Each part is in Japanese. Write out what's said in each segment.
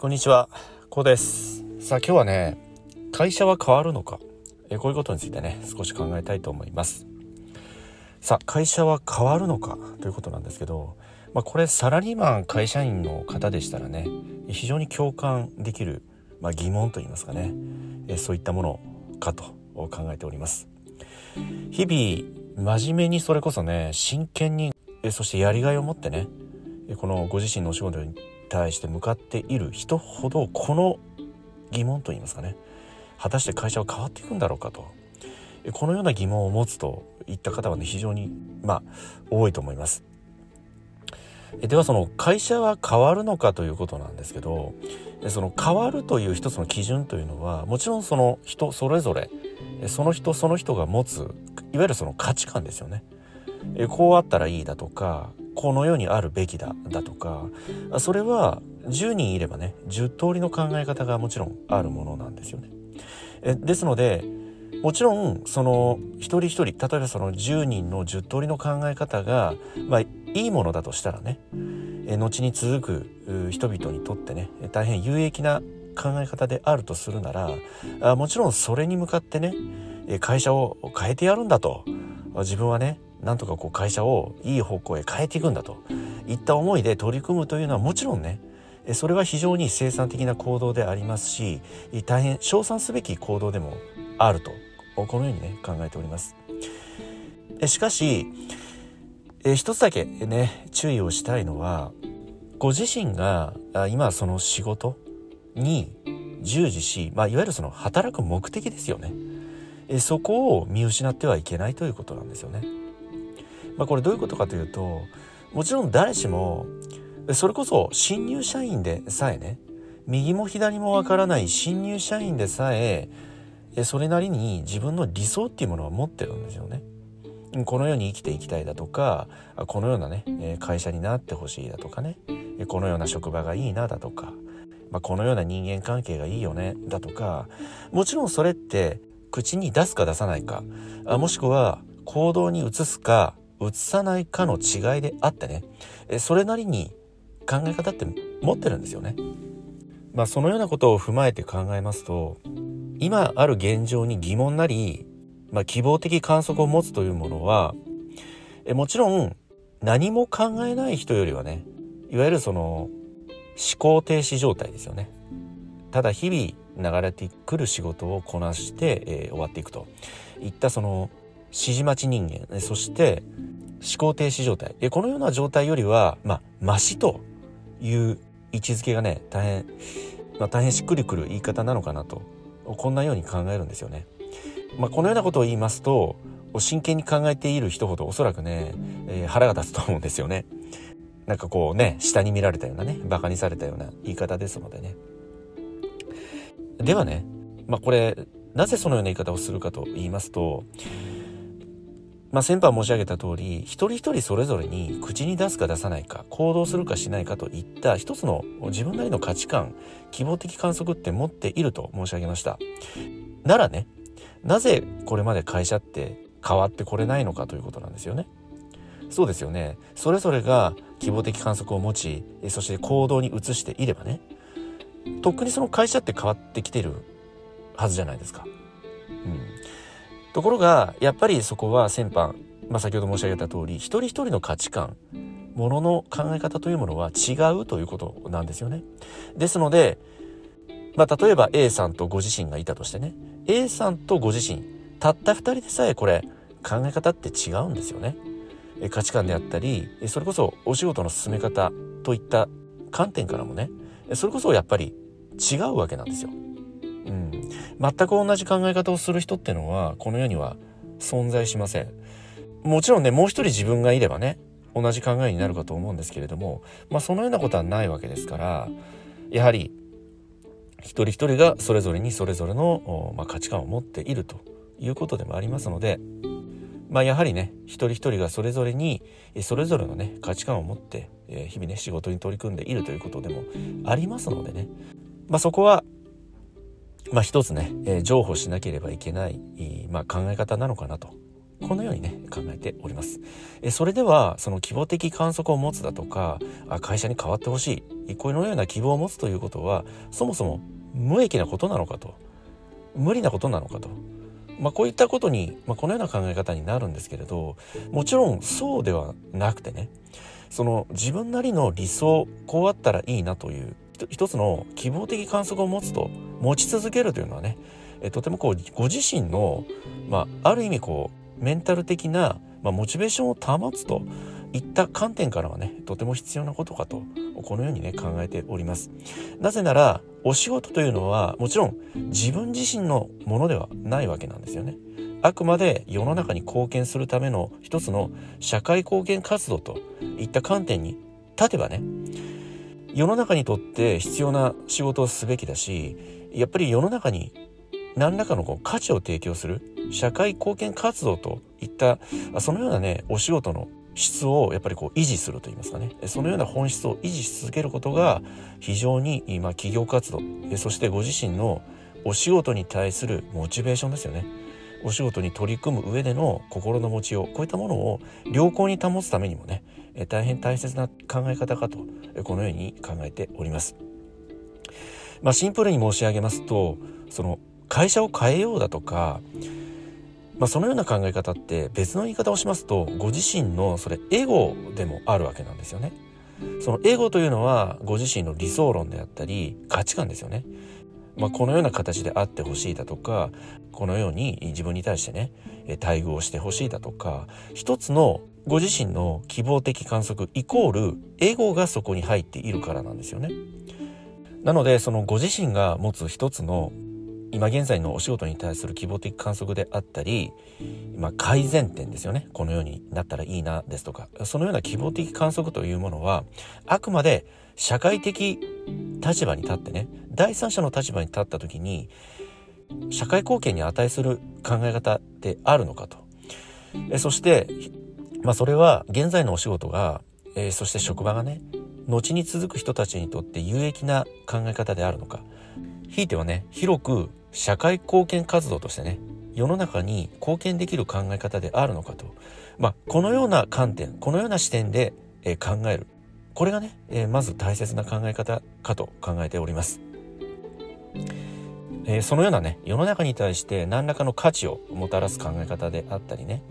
こんにちは、こうです。さあ今日はね、会社は変わるのか、えこういうことについてね、少し考えたいと思います。さあ会社は変わるのか？ということなんですけど、まあ、これサラリーマン会社員の方でしたらね、非常に共感できる、まあ、疑問といいますかね、えそういったものかと考えております。日々真面目にそれこそね真剣にそしてやりがいを持ってねこのご自身のお仕事に対して向かっている人ほどこの疑問といいますかね果たして会社は変わっていくんだろうかと。このような疑問を持つといった方はね非常にまあ多いと思います。ではその会社は変わるのかということなんですけどその変わるという一つの基準というのはもちろんその人それぞれその人その人が持ついわゆるその価値観ですよね。こうあったらいいだとかこの世にあるべきだだとかそれは10人いればね10通りの考え方がもちろんあるものなんですよね。えですのでもちろんその一人一人例えばその10人の10通りの考え方が、まあ、いいものだとしたらねえ後に続く人々にとってね大変有益な考え方であるとするならあもちろんそれに向かってね会社を変えてやるんだと自分はねなんとかこう会社をいい方向へ変えていくんだといった思いで取り組むというのはもちろんねそれは非常に生産的な行動でありますし大変称賛すべき行動でもあるとこのようにね考えております。しかし一つだけね注意をしたいのはご自身が今その仕事に従事し、まあ、いわゆるその働く目的ですよねそこを見失ってはいけないということなんですよね。まあ、これどういうことかというともちろん誰しもそれこそ新入社員でさえね右も左もわからない新入社員でさえそれなりに自分の理想っていうものは持ってるんですよね。このように生きていきたいだとかこのようなね会社になってほしいだとかねこのような職場がいいなだとか、まあ、このような人間関係がいいよねだとかもちろんそれって口に出すか出さないかもしくは行動に移すか移さないかの違いであってねそれなりに考え方って持ってるんですよね。まあそのようなことを踏まえて考えますと今ある現状に疑問なり、まあ、希望的観測を持つというものはえもちろん何も考えない人よりはねいわゆるその思考停止状態ですよね。ただ日々流れてくる仕事をこなして、えー、終わっていくといったその指示待ち人間そして思考停止状態このような状態よりはまあマシという位置づけがね大変、まあ、大変しっくりくる言い方なのかなとこんなように考えるんですよね。まあ、このようなことを言いますと真剣に考えている人ほどおそらくね、えー、腹が立つと思うんですよね。なんかこうね下に見られたようなね馬鹿にされたような言い方ですのでね。ではね、まあ、これなぜそのような言い方をするかと言いますとまあ、先般申し上げた通り一人一人それぞれに口に出すか出さないか行動するかしないかといった一つの自分なりの価値観希望的観測って持っていると申し上げました。ならねなぜこれまで会社って変わってこれないのかということなんですよね。そうですよね。それぞれが希望的観測を持ちそして行動に移していればねとっくにその会社って変わってきてるはずじゃないですか。ところがやっぱりそこは先般、まあ、先ほど申し上げた通り一人一人の価値観ものの考え方というものは違うということなんですよね。ですので、まあ、例えば A さんとご自身がいたとしてね A さんとご自身たった2人でさえこれ考え方って違うんですよね。価値観であったりそれこそお仕事の進め方といった観点からもねそれこそやっぱり違うわけなんですよ。うん、全く同じ考え方をする人ってのはこの世には存在しません。もちろんねもう一人自分がいればね同じ考えになるかと思うんですけれども、まあ、そのようなことはないわけですからやはり一人一人がそれぞれにそれぞれの、まあ、価値観を持っているということでもありますので、まあ、やはりね一人一人がそれぞれにそれぞれのね価値観を持って、日々ね仕事に取り組んでいるということでもありますのでね、まあ、そこはまあ一つね、えー、譲歩しなければいけない、まあ、考え方なのかなと。このようにね考えております。えそれではその希望的観測を持つだとかあ会社に変わってほしいこのような希望を持つということはそもそも無益なことなのかと無理なことなのかとまあ、こういったことに、まあ、このような考え方になるんですけれどもちろんそうではなくてねその自分なりの理想こうあったらいいなという一つの希望的観測を持つと持ち続けるというのはねとてもこうご自身の、まあ、ある意味こうメンタル的な、まあ、モチベーションを保つといった観点からはねとても必要なことかとこのようにね考えております。なぜならお仕事というのはもちろん自分自身のものではないわけなんですよね。あくまで世の中に貢献するための一つの社会貢献活動といった観点に立てばね世の中にとって必要な仕事をすべきだしやっぱり世の中に何らかのこう価値を提供する社会貢献活動といったそのようなねお仕事の質をやっぱりこう維持するといいますかね。そのような本質を維持し続けることが非常に今企業活動そしてご自身のお仕事に対するモチベーションですよね。お仕事に取り組む上での心の持ちようこういったものを良好に保つためにもね大変大切な考え方かとこのように考えております。まあ、シンプルに申し上げますとその会社を変えようだとか、まあ、そのような考え方って別の言い方をしますとご自身のそれエゴでもあるわけなんですよね。そのエゴというのはご自身の理想論であったり価値観ですよね。まあ、このような形であってほしいだとかこのように自分に対してね待遇をしてほしいだとか一つのご自身の希望的観測イコールエゴがそこに入っているからなんですよね。なのでそのご自身が持つ一つの今現在のお仕事に対する希望的観測であったり、まあ、改善点ですよねこのようになったらいいなですとかそのような希望的観測というものはあくまで社会的立場に立ってね第三者の立場に立った時に社会貢献に値する考え方ってあるのかと。えそして、まあ、それは現在のお仕事が、え、そして職場がね後に続く人たちにとって有益な考え方であるのか。ひいてはね広く社会貢献活動としてね世の中に貢献できる考え方であるのかと、まあ、このような観点このような視点で、え、考える。これがね、え、まず大切な考え方かと考えております。えー、そのようなね世の中に対して何らかの価値をもたらす考え方であったりね。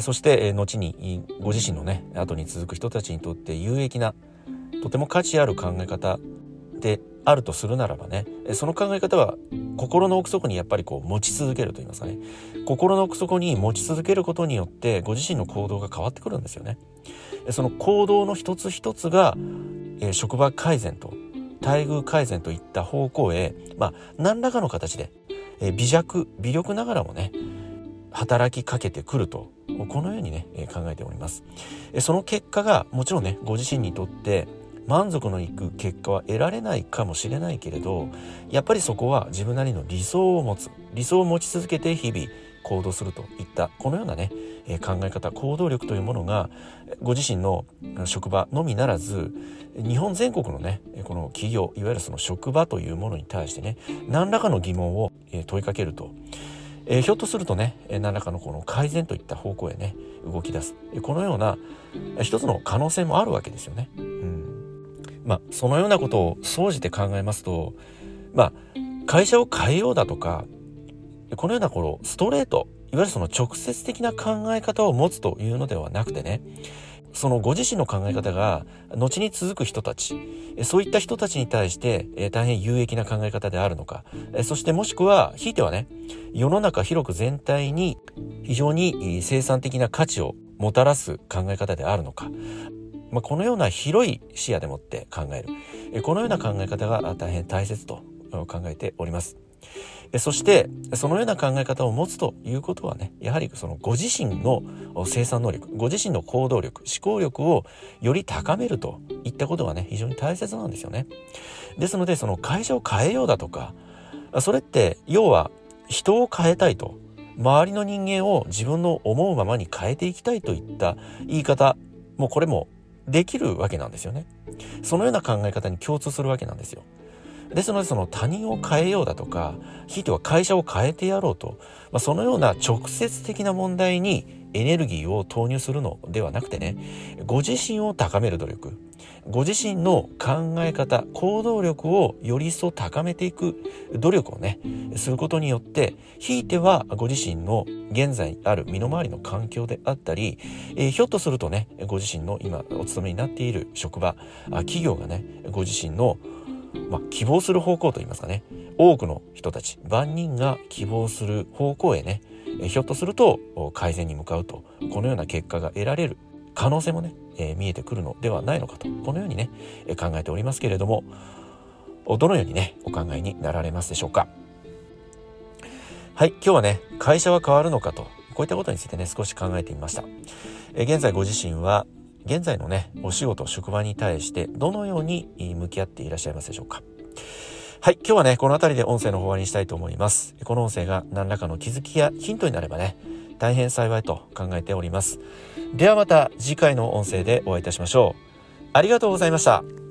そして、え後にご自身のね後に続く人たちにとって有益なとても価値ある考え方であるとするならばねその考え方は心の奥底にやっぱりこう持ち続けると言いますかね。心の奥底に持ち続けることによってご自身の行動が変わってくるんですよね。その行動の一つ一つが、え職場改善と待遇改善といった方向へ、まあ、何らかの形で、え微弱微力ながらもね働きかけてくるとこのようにね考えております。その結果がもちろんねご自身にとって満足のいく結果は得られないかもしれないけれどやっぱりそこは自分なりの理想を持つ理想を持ち続けて日々行動するといったこのようなね考え方行動力というものがご自身の職場のみならず日本全国のねこの企業いわゆるその職場というものに対してね何らかの疑問を問いかけると。え、ひょっとするとね何らかのこの改善といった方向へね動き出すこのような一つの可能性もあるわけですよね。うんまあ、そのようなことを総じて考えますと、まあ、会社を変えようだとか、このようなこのストレート、いわゆるその直接的な考え方を持つというのではなくてね、そのご自身の考え方が後に続く人たち、そういった人たちに対して大変有益な考え方であるのか、そしてもしくは、ひいてはね、世の中広く全体に非常に生産的な価値をもたらす考え方であるのか、まあ、このような広い視野でもって考える。このような考え方が大変大切と考えております。そしてそのような考え方を持つということはねやはりそのご自身の生産能力ご自身の行動力思考力をより高めるといったことがね非常に大切なんですよねですのでその会社を変えようだとかそれって要は人を変えたいと周りの人間を自分の思うままに変えていきたいといった言い方もうこれもできるわけなんですよね。そのような考え方に共通するわけなんですよ。ですのでその他人を変えようだとかひいては会社を変えてやろうと、まあ、そのような直接的な問題にエネルギーを投入するのではなくてねご自身を高める努力。ご自身の考え方行動力をより一層高めていく努力をねすることによってひいてはご自身の現在ある身の回りの環境であったり、えー、ひょっとするとねご自身の今お勤めになっている職場企業がねご自身のまあ、希望する方向といいますかね。多くの人たち万人が希望する方向へねひょっとすると改善に向かうとこのような結果が得られる可能性もね、えー、見えてくるのではないのかとこのようにね考えておりますけれどもどのようにねお考えになられますでしょうか。はい今日はね会社は変わるのかとこういったことについてね少し考えてみました、え現在ご自身は現在のねお仕事職場に対してどのように向き合っていらっしゃいますでしょうかはい。今日はね、この辺りで音声の終わりにしたいと思います。この音声が何らかの気づきやヒントになればね、大変幸いと考えております。ではまた次回の音声でお会いいたしましょう。ありがとうございました。